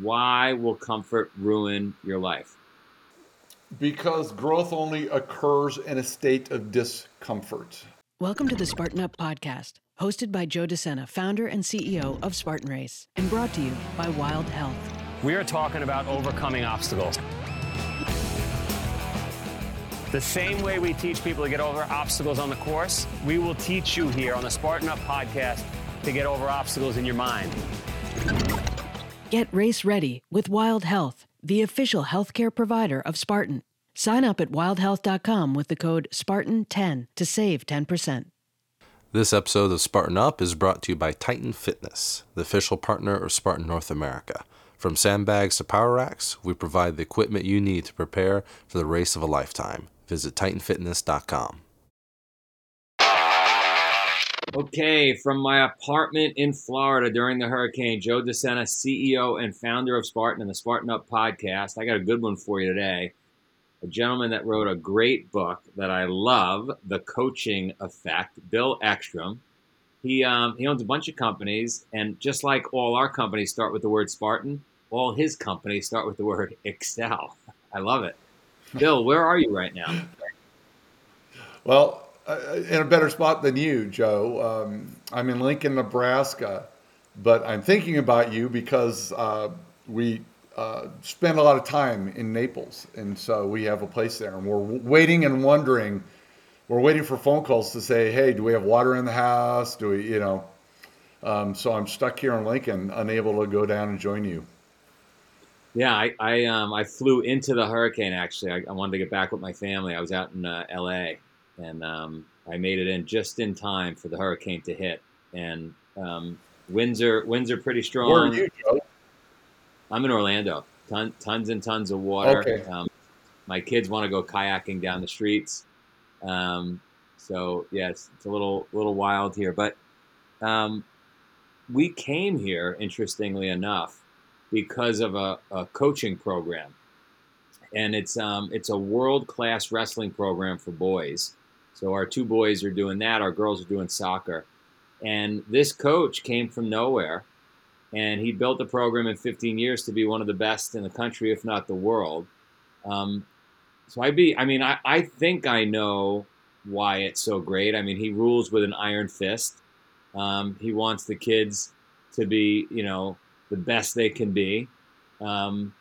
Why will comfort ruin your life? Because growth only occurs in a state of discomfort. Welcome to the Spartan Up podcast, hosted by Joe DeSena, founder and CEO of Spartan Race, and brought to you by Wild Health. We are talking about overcoming obstacles. The same way we teach people to get over obstacles on the course, we will teach you here on the Spartan Up podcast to get over obstacles in your mind. Get race ready with Wild Health, the official healthcare provider of Spartan. Sign up at wildhealth.com with the code SPARTAN10 to save 10%. This episode of Spartan Up is brought to you by Titan Fitness, the official partner of Spartan North America. From sandbags to power racks, we provide the equipment you need to prepare for the race of a lifetime. Visit TitanFitness.com. Okay, from my apartment in Florida during the hurricane, Joe DeSena, CEO and founder of Spartan and the Spartan Up podcast. I got a good one for you today. A gentleman that wrote a great book that I love, The Coaching Effect, Bill Eckstrom. He, um, he owns a bunch of companies, and just like all our companies start with the word Spartan, all his companies start with the word EcSell. I love it. Bill, where are you right now? Well, in a better spot than you, Joe. Um, I'm in Lincoln, Nebraska, but I'm thinking about you because uh, we uh, spend a lot of time in Naples, and so we have a place there, and we're waiting and wondering. We're waiting for phone calls to say, "Hey, do we have water in the house? Do we, you know?" Um, so I'm stuck here in Lincoln, unable to go down and join you. Yeah, I I, um, I flew into the hurricane. Actually, I, I, wanted to get back with my family. I was out in uh, L.A. and um, I made it in just in time for the hurricane to hit. And um, winds are winds are pretty strong. Where are you, Joe? I'm in Orlando. Ton, tons and tons of water. Okay. Um, my kids want to go kayaking down the streets. Um, so yes, it's a little little wild here, but um, we came here interestingly enough because of a, a coaching program, and it's um, it's a world class wrestling program for boys. So our two boys are doing that. Our girls are doing soccer, and this coach came from nowhere, and he built the program in 15 years to be one of the best in the country, if not the world. Um, so I be, I mean, I, I think I know why it's so great. I mean, he rules with an iron fist. Um, he wants the kids to be, you know, the best they can be. Um,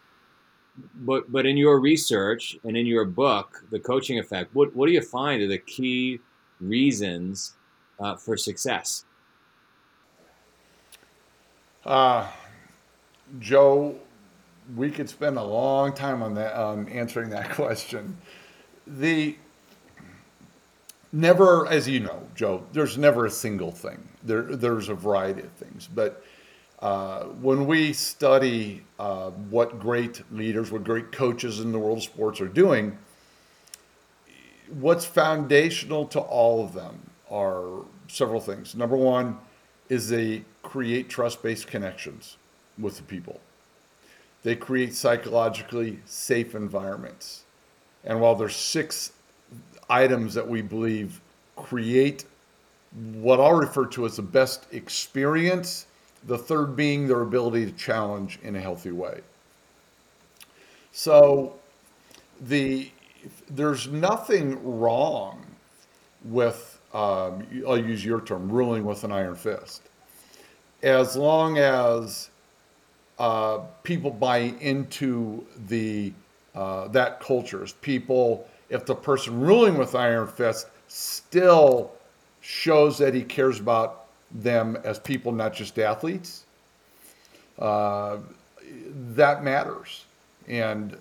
but but in your research and in your book, the coaching effect, what what do you find are the key reasons uh, for success? Uh, Joe, we could spend a long time on that on answering that question. The never, as you know, Joe, there's never a single thing. There there's a variety of things, but uh, when we study uh, what great leaders, what great coaches in the world of sports are doing, what's foundational to all of them are several things. Number one is they create trust based connections with the people, they create psychologically safe environments. And while there's six items that we believe create what I'll refer to as the best experience the third being their ability to challenge in a healthy way. So the there's nothing wrong with um, I'll use your term ruling with an iron fist, as long as uh, people buy into the uh, that culture. As people, if the person ruling with iron fist still shows that he cares about them as people, not just athletes, uh, that matters. And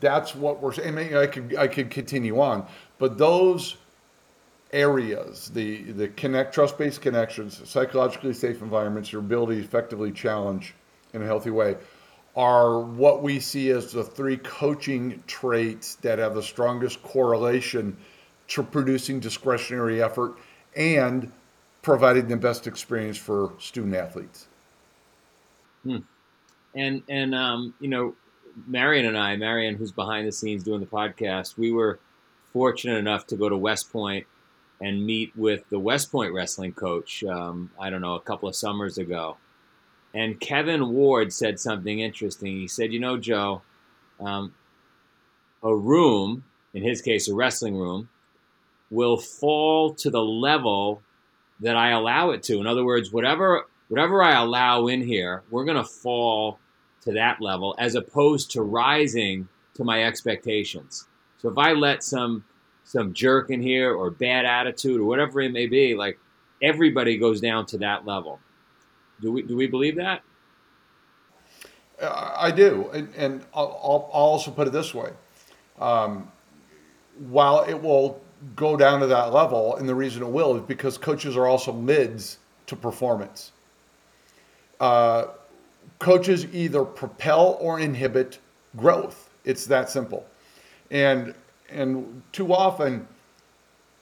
that's what we're saying. I, I could I could continue on, but those areas, the the connect trust based connections, psychologically safe environments, your ability to effectively challenge in a healthy way, are what we see as the three coaching traits that have the strongest correlation to producing discretionary effort and providing the best experience for student athletes. Hmm. And and um, you know, Marion and I, Marion, who's behind the scenes doing the podcast, we were fortunate enough to go to West Point and meet with the West Point wrestling coach. Um, I don't know, a couple of summers ago, And Kevin Ward said something interesting. He said, "You know, Joe, um, a room, in his case, a wrestling room, will fall to the level that I allow it to. In other words, whatever whatever I allow in here, we're going to fall to that level as opposed to rising to my expectations. So if I let some some jerk in here or bad attitude or whatever it may be, like everybody goes down to that level. Do we do we believe that? Uh, I do, and, and I'll, I'll also put it this way: um, while it will go down to that level, and the reason it will is because coaches are also lids to performance. Uh, coaches either propel or inhibit growth. It's that simple. And and too often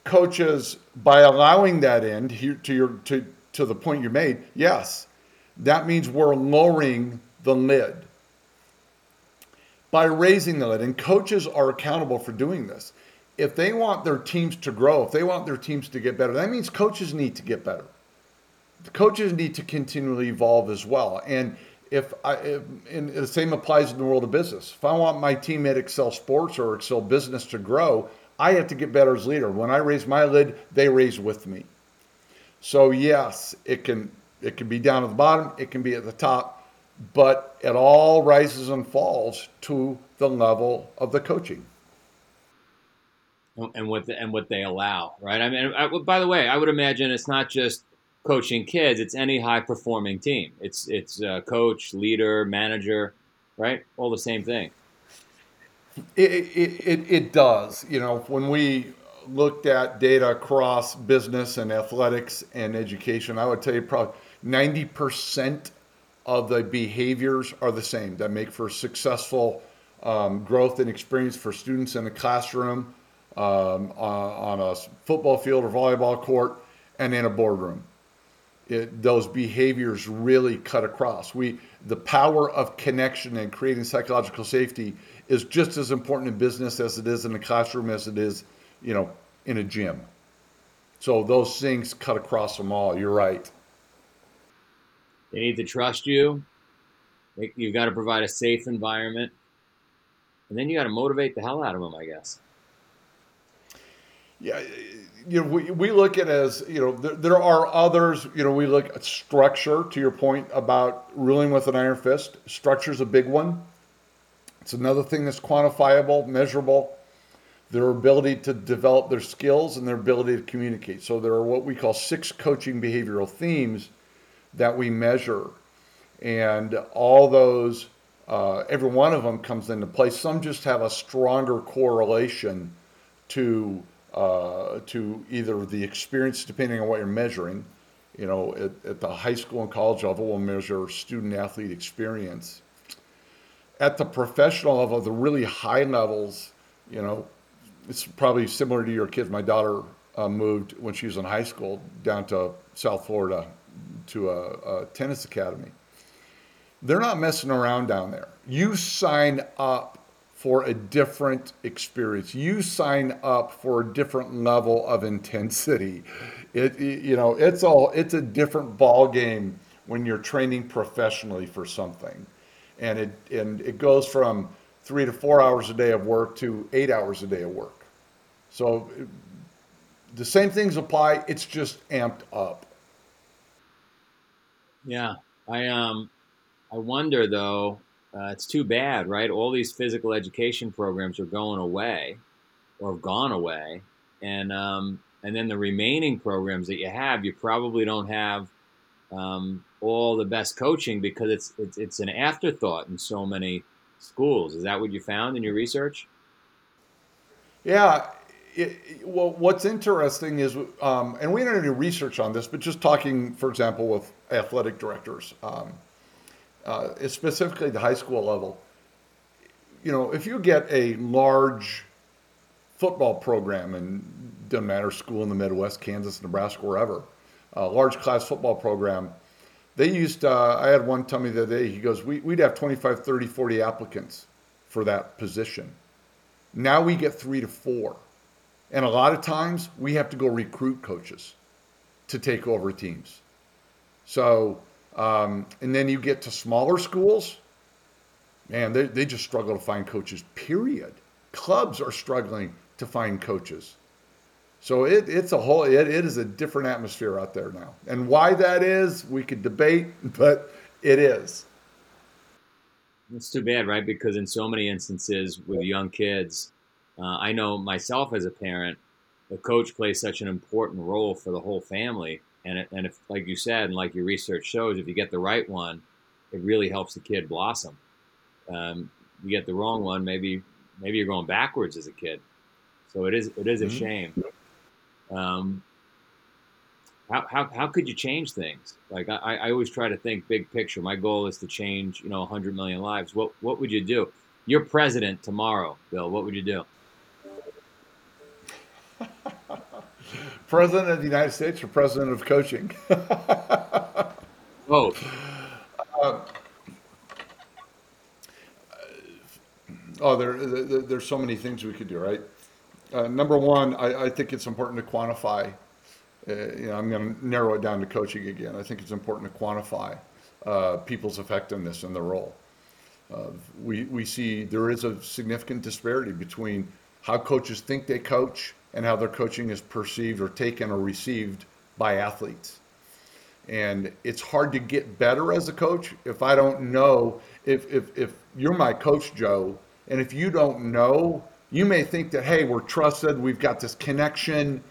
coaches by allowing that in here to your to to the point you made, yes, that means we're lowering the lid. By raising the lid, and coaches are accountable for doing this. If they want their teams to grow, if they want their teams to get better, that means coaches need to get better. The coaches need to continually evolve as well. And if I, if, and the same applies in the world of business. If I want my team at EcSell Sports or EcSell Business to grow, I have to get better as leader. When I raise my lid, they raise with me. So yes, it can it can be down at the bottom, it can be at the top, but it all rises and falls to the level of the coaching. And what the, and what they allow, right? I mean, I, by the way, I would imagine it's not just coaching kids; it's any high performing team. It's it's uh, coach, leader, manager, right? All the same thing. It, it, it, it does. You know, when we looked at data across business and athletics and education, I would tell you probably 90% of the behaviors are the same that make for successful um, growth and experience for students in the classroom, um, on, on, a football field or volleyball court, and in a boardroom. It, those behaviors really cut across. We the power of connection and creating psychological safety is just as important in business as it is in the classroom as it is, you know, in a gym. So those things cut across them all. You're right. They need to trust you. You've got to provide a safe environment. And then you got to motivate the hell out of them, I guess. Yeah, you know, we, we look at as, you know, there, there are others, you know, we look at structure to your point about ruling with an iron fist. Structure is a big one. It's another thing that's quantifiable, measurable. Their ability to develop their skills and their ability to communicate. So there are what we call six coaching behavioral themes that we measure. And all those, uh, every one of them comes into play. Some just have a stronger correlation to uh, to either the experience, depending on what you're measuring. You know, at, at the high school and college level, we'll measure student athlete experience at the professional level, the really high levels, you know, it's probably similar to your kids. My daughter uh, moved when she was in high school down to South Florida to a, a tennis academy. They're not messing around down there. You sign up for a different experience. You sign up for a different level of intensity. It, you know, it's all it's a different ball game when you're training professionally for something and it and it goes from three to four hours a day of work to eight hours a day of work. So the same things apply. It's just amped up. Yeah, I um, I wonder though. Uh, it's too bad, right? All these physical education programs are going away, or have gone away, and um, and then the remaining programs that you have, you probably don't have um, all the best coaching because it's, it's it's an afterthought in so many schools. Is that what you found in your research? Yeah. It, well, what's interesting is, um, and we didn't do research on this, but just talking, for example, with athletic directors, um, uh, specifically the high school level, you know, if you get a large football program, and doesn't matter school in the Midwest, Kansas, Nebraska, wherever, a large class football program, they used, uh, I had one tell me the other day, he goes, we, would have 25, 30, 40 applicants for that position. Now we get three to four. And a lot of times we have to go recruit coaches to take over teams. So Um, and then you get to smaller schools, man, they, they just struggle to find coaches, period. Clubs are struggling to find coaches. So it, it's a whole, it, it is a different atmosphere out there now. And why that is, we could debate, but it is. It's too bad, right? Because in so many instances with young kids, uh, I know myself as a parent, the coach plays such an important role for the whole family. And, it, and if, like you said, and like your research shows, if you get the right one, it really helps the kid blossom. Um, you get the wrong one, maybe maybe you're going backwards as a kid. So it is it is a mm-hmm. shame. Um, how, how, how could you change things? Like I, I always try to think big picture. My goal is to change, you know, 100 million lives. What what would you do? You're president tomorrow, Bill. What would you do? President of the United States or president of coaching? Both. Uh, oh, there, there, there's so many things we could do, right? Uh, number one, I, I, think it's important to quantify. Uh, you know, I'm going to narrow it down to coaching again. I think it's important to quantify uh, people's effectiveness in their role. Uh, we, we see there is a significant disparity between how coaches think they coach and how their coaching is perceived or taken or received by athletes. And it's hard to get better as a coach if I don't know if, if, if you're my coach, Joe, and if you don't know, you may think that, hey, we're trusted, we've got this connection,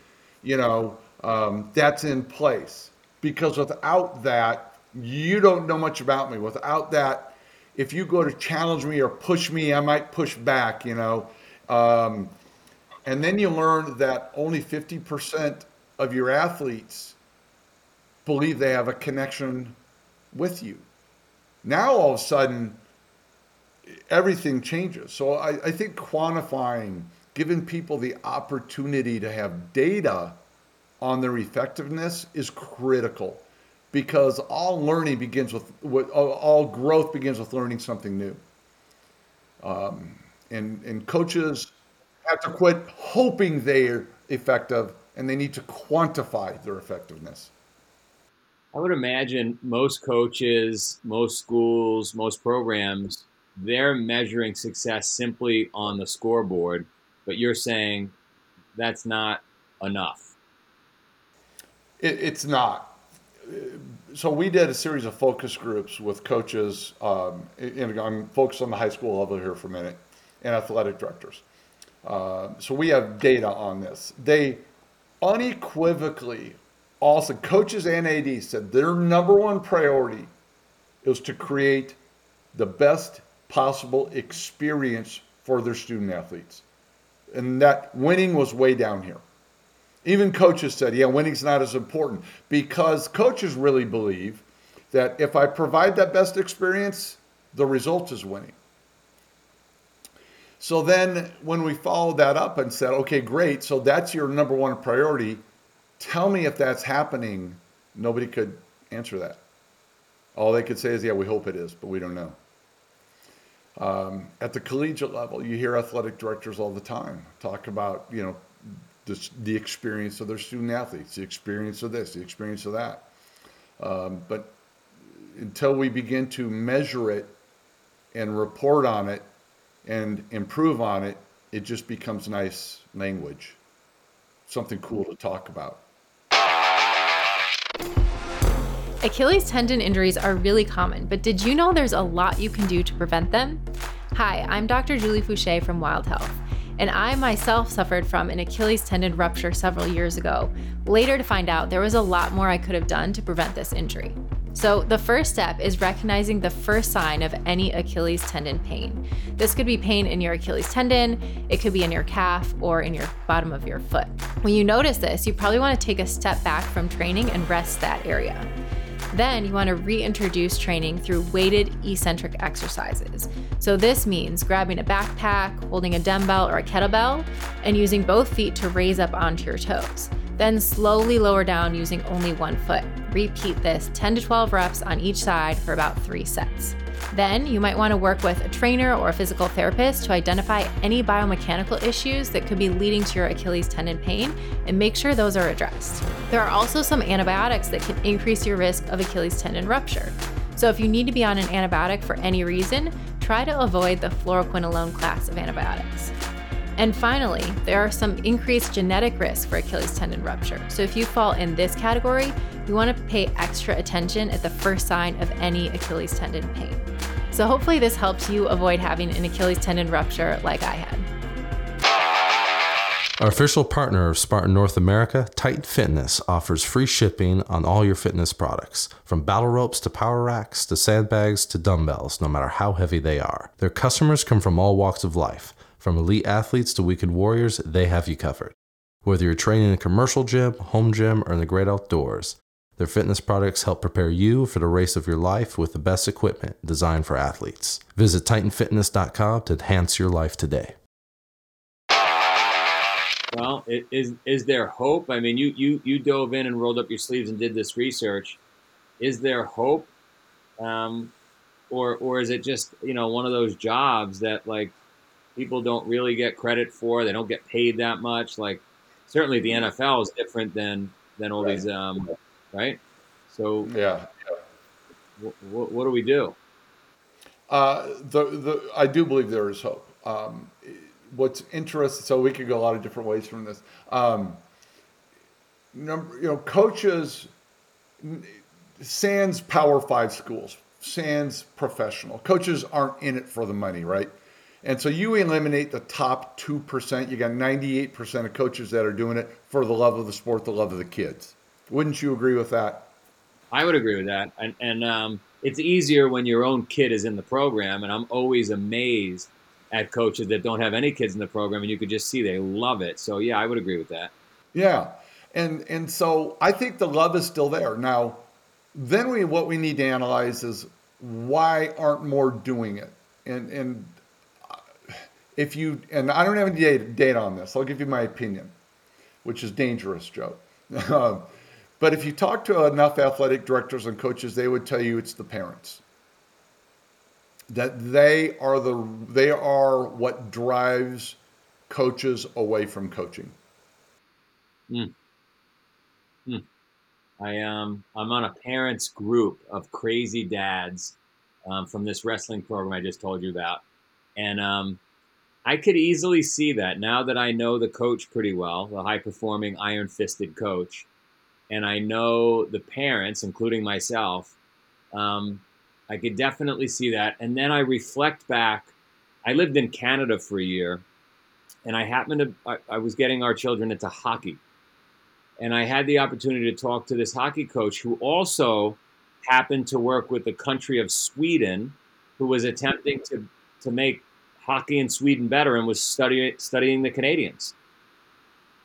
you know, um, that's in place. Because without that, you don't know much about me. Without that, if you go to challenge me or push me, I might push back, you know. Um, and then you learn that only 50% of your athletes believe they have a connection with you. Now all of a sudden, everything changes. So I, I think quantifying, giving people the opportunity to have data on their effectiveness is critical because all learning begins with, all growth begins with learning something new. Um, and, and coaches have to quit hoping they're effective and they need to quantify their effectiveness. I would imagine most coaches, most schools, most programs they're measuring success simply on the scoreboard, but you're saying that's not enough. It, it's not. So we did a series of focus groups with coaches, um, and I'm focused on the high school level here for a minute, and athletic directors. Uh, so we have data on this. They unequivocally, also coaches and AD said their number one priority is to create the best possible experience for their student athletes. And that winning was way down here. Even coaches said, yeah, winning's not as important because coaches really believe that if I provide that best experience, the result is winning. So then when we followed that up and said, okay, great, so that's your number one priority, tell me if that's happening, nobody could answer that. All they could say is, yeah, we hope it is, but we don't know. Um, at the collegiate level, you hear athletic directors all the time talk about, you know, the experience of their student athletes, the experience of this, the experience of that. Um, but until we begin to measure it and report on it and improve on it, it just becomes nice language, something cool to talk about. Achilles tendon injuries are really common, but did you know there's a lot you can do to prevent them? Hi, I'm Dr. Julie Fouché from Wild Health, and I myself suffered from an Achilles tendon rupture several years ago, later to find out there was a lot more I could have done to prevent this injury. So, the first step is recognizing the first sign of any Achilles tendon pain. This could be pain in your Achilles tendon, it could be in your calf, or in your bottom of your foot. When you notice this, you probably want to take a step back from training and rest that area. Then you want to reintroduce training through weighted eccentric exercises. So this means grabbing a backpack, holding a dumbbell or a kettlebell, and using both feet to raise up onto your toes. Then slowly lower down using only one foot. Repeat this 10 to 12 reps on each side for about three sets. Then you might want to work with a trainer or a physical therapist to identify any biomechanical issues that could be leading to your Achilles tendon pain and make sure those are addressed. There are also some antibiotics that can increase your risk of Achilles tendon rupture. So if you need to be on an antibiotic for any reason, try to avoid the fluoroquinolone class of antibiotics. And finally, there are some increased genetic risk for Achilles tendon rupture. So if you fall in this category, you want to pay extra attention at the first sign of any Achilles tendon pain. So hopefully this helps you avoid having an Achilles tendon rupture like I had. Our official partner of Spartan North America, Titan Fitness, offers free shipping on all your fitness products, from battle ropes to power racks to sandbags to dumbbells, no matter how heavy they are. Their customers come from all walks of life. From elite athletes to weekend warriors, they have you covered. Whether you're training in a commercial gym, home gym, or in the great outdoors, their fitness products help prepare you for the race of your life with the best equipment designed for athletes. Visit TitanFitness.com to enhance your life today. Well, is is there hope? I mean, you you you dove in and rolled up your sleeves and did this research. Is there hope, um, or or is it just you know one of those jobs that like people don't really get credit for. They don't get paid that much. Like certainly the NFL is different than than all right. these um, right. So yeah, w- w- what do we do? Uh, the the I do believe there is hope. Um, what's interesting, so we could go a lot of different ways from this. Um, number, you know, coaches, sans Power Five schools, sans professional coaches aren't in it for the money, right? And so you eliminate the top 2%, you got 98% of coaches that are doing it for the love of the sport, the love of the kids. Wouldn't you agree with that? I would agree with that. And, and um, it's easier when your own kid is in the program. And I'm always amazed at coaches that don't have any kids in the program and you could just see they love it. So, yeah, I would agree with that. Yeah. And, and so I think the love is still there. Now, then we, what we need to analyze is why aren't more doing it? And, and if you and I don't have any data, data on this, I'll give you my opinion, which is dangerous, Joe. but if you talk to enough athletic directors and coaches, they would tell you it's the parents that they are the they are what drives coaches away from coaching. Hmm. Hmm. I um I'm on a parents group of crazy dads um, from this wrestling program I just told you about, and um, I could easily see that now that I know the coach pretty well, the high performing, iron fisted coach, and I know the parents, including myself. Um, I could definitely see that. And then I reflect back. I lived in Canada for a year, and I happened to, I, I was getting our children into hockey. And I had the opportunity to talk to this hockey coach who also happened to work with the country of Sweden, who was attempting to, to make hockey in Sweden better and was study, studying the Canadians.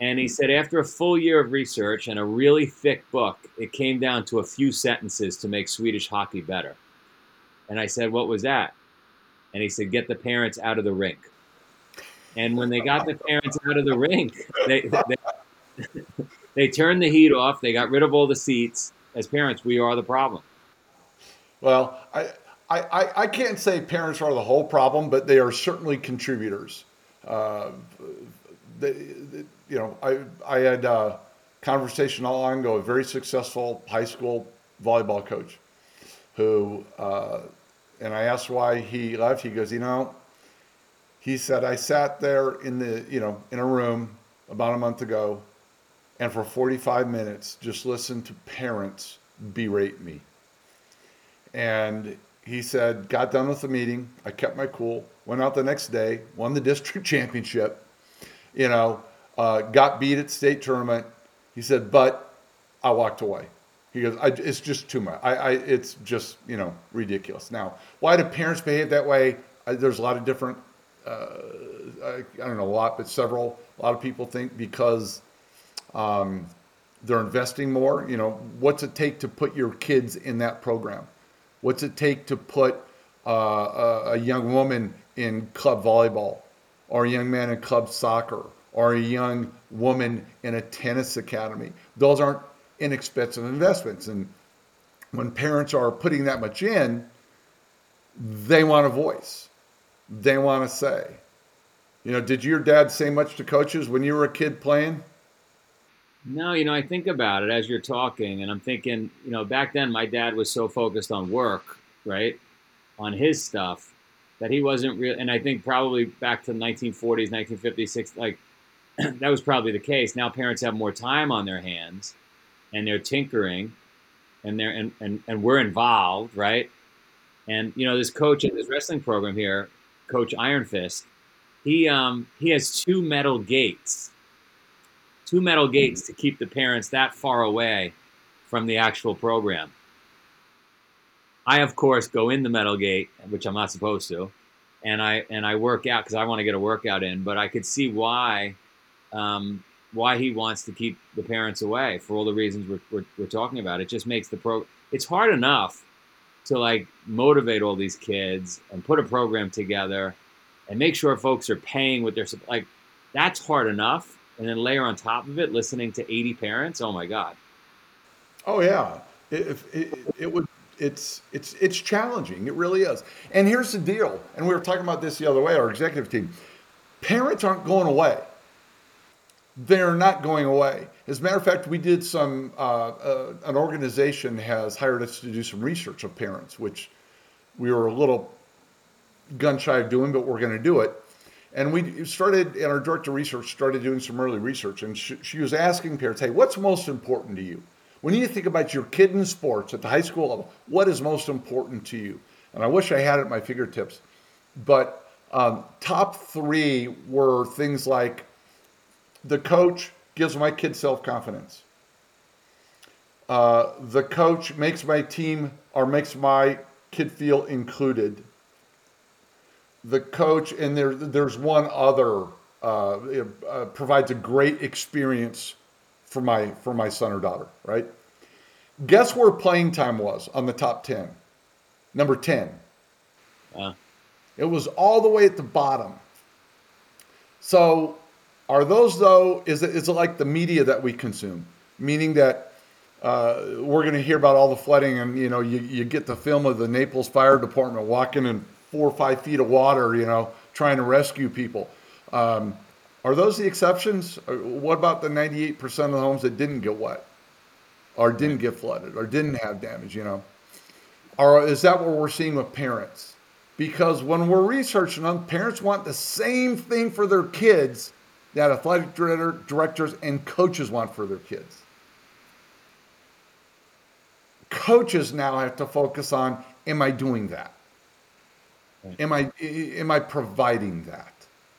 And he said, after a full year of research and a really thick book, it came down to a few sentences to make Swedish hockey better. And I said, What was that? And he said, Get the parents out of the rink. And when they got the parents out of the rink, they, they, they turned the heat off, they got rid of all the seats. As parents, we are the problem. Well, I, I, I, I, can't say parents are the whole problem, but they are certainly contributors. Uh, they, they, you know, I, I had a conversation not long ago, a very successful high school volleyball coach who, uh, and I asked why he left. He goes, you know, he said, I sat there in the, you know, in a room about a month ago and for 45 minutes just listened to parents berate me. And he said, got done with the meeting. I kept my cool, went out the next day, won the district championship, you know, uh, got beat at state tournament. He said, but I walked away. He goes, it's just too much. I, I, it's just, you know, ridiculous. Now, why do parents behave that way? I, there's a lot of different, uh, I, I, don't know, a lot, but several, a lot of people think because um, they're investing more, you know, what's it take to put your kids in that program? What's it take to put uh, a, a young woman in club volleyball, or a young man in club soccer, or a young woman in a tennis academy? Those aren't inexpensive investments. And when parents are putting that much in, they want a voice. They want to say. You know, did your dad say much to coaches when you were a kid playing? No, you know, I think about it as you're talking, and I'm thinking, you know, back then my dad was so focused on work, right, on his stuff, that he wasn't real. And I think probably back to the 1940s, 1950s, like that was probably the case. Now parents have more time on their hands, and they're tinkering, and they're and and, and we're involved, right? And you know, this coach at this wrestling program here, Coach Iron Fist, he um he has two metal gates two metal gates to keep the parents that far away from the actual program. I of course go in the metal gate, which I'm not supposed to, and I and I work out because I want to get a workout in. But I could see why um, why he wants to keep the parents away for all the reasons we're, we're, we're talking about. It just makes the pro. It's hard enough to like motivate all these kids and put a program together and make sure folks are paying what they're like. That's hard enough and then layer on top of it listening to 80 parents oh my god. Oh yeah. It, it, it would it's it's it's challenging. It really is. And here's the deal and we were talking about this the other way our executive team. Parents aren't going away. They're not going away. As a matter of fact we did some uh, uh, an organization has hired us to do some research of parents which we were a little gun shy of doing but we're going to do it and we started, and our director of research started doing some early research. And she, she, was asking parents, hey, what's most important to you? When you think about your kid in sports at the high school level, what is most important to you? And I wish I had it at my fingertips. But um, top three were things like the coach gives my kid self confidence. Uh, the coach makes my team or makes my kid feel included the coach, and there, there's one other uh, uh, provides a great experience for my for my son or daughter. Right? Guess where playing time was on the top ten? Number ten. Uh. It was all the way at the bottom. So, are those though? Is it is it like the media that we consume? Meaning that uh, we're going to hear about all the flooding, and you know, you, you get the film of the Naples Fire Department walking in four or five feet of water, you know, trying to rescue people. Um, are those the exceptions? Uh, what about the 98% of the homes that didn't get wet or didn't get flooded or didn't have damage, you know? Or is that what we're seeing with parents? Because when we're researching them, parents want the same thing for their kids that athletic directors and coaches want for their kids. Coaches now have to focus on am I doing that? Am I am I providing that?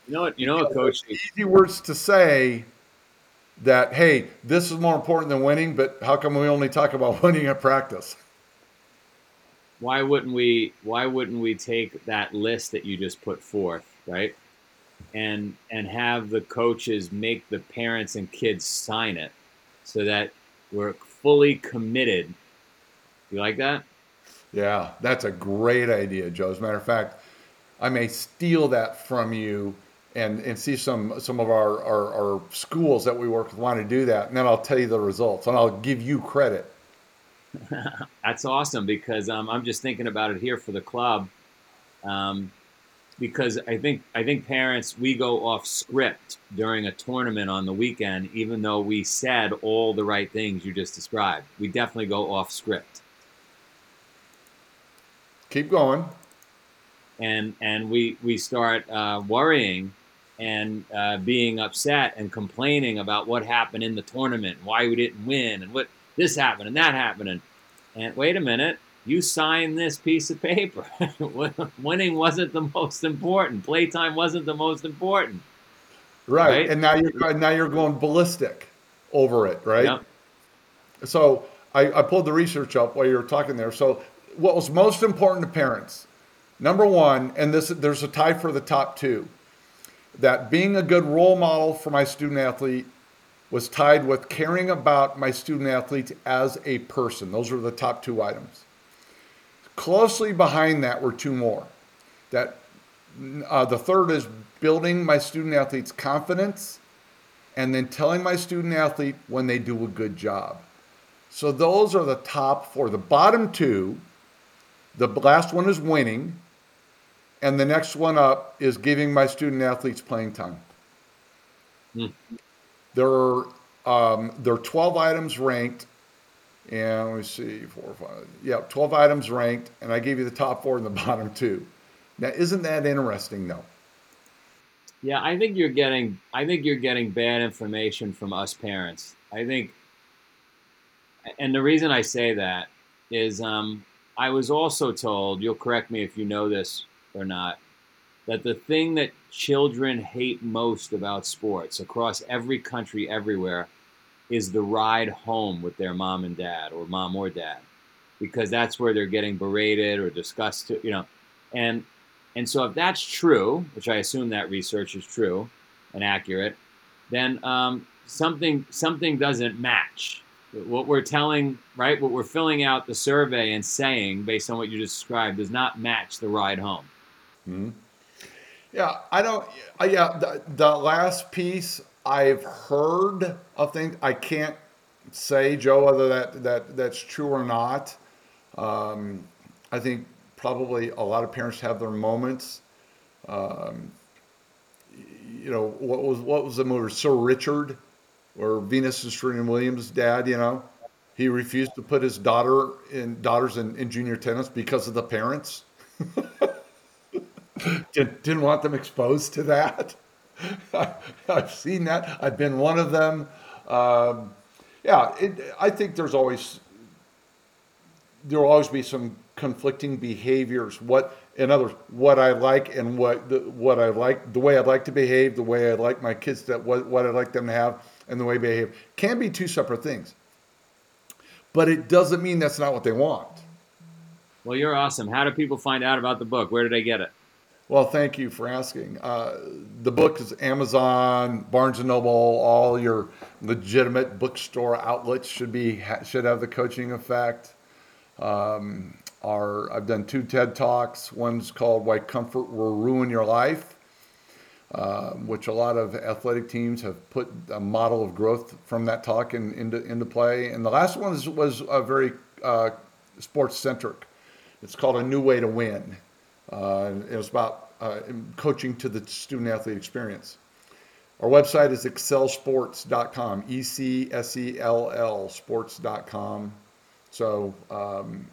You know what? You know what, coach. Easy words to say that hey, this is more important than winning, but how come we only talk about winning at practice? Why wouldn't we? Why wouldn't we take that list that you just put forth, right? And and have the coaches make the parents and kids sign it, so that we're fully committed. You like that? Yeah, that's a great idea, Joe. As a matter of fact, I may steal that from you and, and see some some of our, our, our schools that we work with want to do that, and then I'll tell you the results and I'll give you credit. That's awesome because um, I'm just thinking about it here for the club. Um, because I think I think parents we go off script during a tournament on the weekend, even though we said all the right things you just described. We definitely go off script. Keep going. And and we we start uh, worrying and uh, being upset and complaining about what happened in the tournament, why we didn't win, and what this happened and that happened. And, and wait a minute, you signed this piece of paper. Winning wasn't the most important. Playtime wasn't the most important. Right. right. And now you're now you're going ballistic over it, right? Yep. So I, I pulled the research up while you were talking there. So what was most important to parents number one and this there's a tie for the top two that being a good role model for my student athlete was tied with caring about my student athlete as a person. Those are the top two items. Closely behind that were two more. That uh, the third is building my student athlete's confidence and then telling my student athlete when they do a good job. So those are the top four. The bottom two the last one is winning, and the next one up is giving my student athletes playing time. Mm. There are um, there are 12 items ranked, and let me see, four, or five, yeah, 12 items ranked, and I gave you the top four and the bottom two. Now, isn't that interesting, though? Yeah, I think you're getting I think you're getting bad information from us parents. I think and the reason I say that is um, I was also told, you'll correct me if you know this or not, that the thing that children hate most about sports across every country, everywhere, is the ride home with their mom and dad, or mom or dad, because that's where they're getting berated or discussed, you know. And and so if that's true, which I assume that research is true and accurate, then um, something something doesn't match. What we're telling, right? What we're filling out the survey and saying, based on what you described, does not match the ride home. Mm-hmm. Yeah, I don't. Uh, yeah, the, the last piece I've heard of things. I can't say, Joe, whether that that that's true or not. Um, I think probably a lot of parents have their moments. Um, you know, what was what was the movie Sir Richard, where Venus and Serena Williams' dad, you know, he refused to put his daughter in daughters in, in junior tennis because of the parents. Did, didn't want them exposed to that. I, have seen that. I've been one of them. Um, yeah, it, I think there's always there will always be some conflicting behaviors. What, in other words, what I like and what the, what I like, the way I'd like to behave, the way I'd like my kids that what, what I'd like them to have, and the way they behave can be two separate things. But it doesn't mean that's not what they want. Well, you're awesome. How do people find out about the book? Where do they get it? Well, thank you for asking. Uh, the book is Amazon, Barnes and Noble, all your legitimate bookstore outlets should be should have the coaching effect. Um, our, I've done two TED talks. One's called "Why Comfort Will Ruin Your Life," uh, which a lot of athletic teams have put a model of growth from that talk in, into into play. And the last one was, was a very uh, sports centric. It's called "A New Way to Win." Uh, it was about uh, coaching to the student athlete experience. Our website is ecsellsports.com, E C S E L L sports.com. So, um,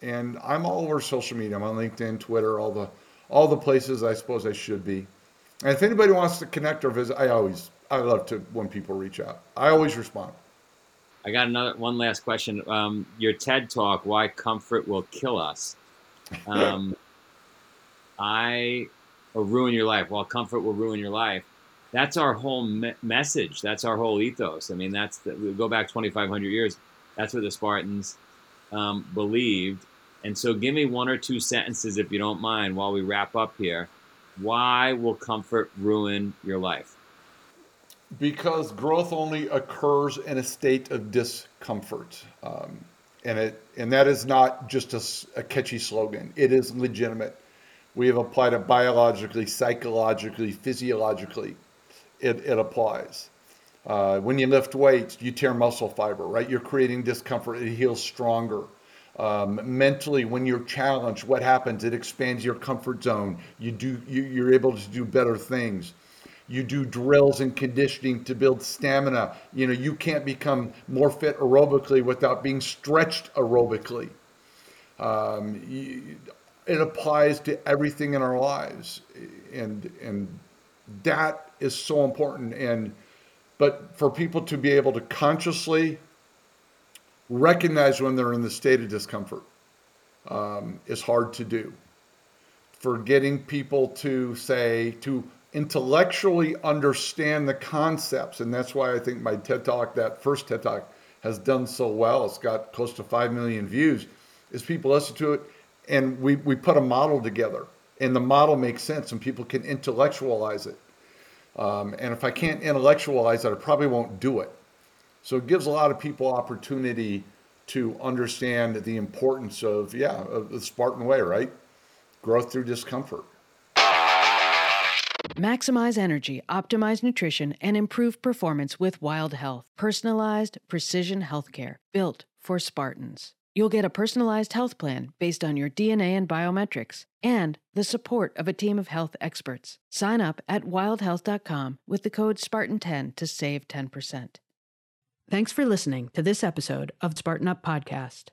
and I'm all over social media. I'm on LinkedIn, Twitter, all the all the places I suppose I should be. And if anybody wants to connect or visit, I always I love to when people reach out. I always respond. I got another one last question. Um, your TED talk, "Why Comfort Will Kill Us." Um, I or ruin your life. While comfort will ruin your life. That's our whole me- message. That's our whole ethos. I mean, that's the, we go back 2,500 years. That's what the Spartans um, believed. And so, give me one or two sentences, if you don't mind, while we wrap up here. Why will comfort ruin your life? Because growth only occurs in a state of discomfort. Um, and it and that is not just a, a catchy slogan. It is legitimate. We have applied it biologically, psychologically, physiologically. It, it applies. Uh, when you lift weights, you tear muscle fiber, right? You're creating discomfort. It heals stronger. Um, mentally, when you're challenged, what happens? It expands your comfort zone. You do. You, you're able to do better things. You do drills and conditioning to build stamina. You know, you can't become more fit aerobically without being stretched aerobically. Um, you, it applies to everything in our lives and and that is so important and but for people to be able to consciously recognize when they're in the state of discomfort um, is hard to do. For getting people to say to intellectually understand the concepts and that's why i think my ted talk that first ted talk has done so well. It's got close to 5 million views. Is people listen to it and we, we put a model together and the model makes sense and people can intellectualize it. Um, and if i can't intellectualize it i probably won't do it so it gives a lot of people opportunity to understand the importance of, yeah, of the Spartan way, right? Growth through discomfort. Maximize energy, optimize nutrition, and improve performance with Wild Health. Personalized precision healthcare built for Spartans. You'll get a personalized health plan based on your DNA and biometrics and the support of a team of health experts. Sign up at wildhealth.com with the code SPARTAN10 to save 10%. Thanks for listening to this episode of Spartan Up Podcast.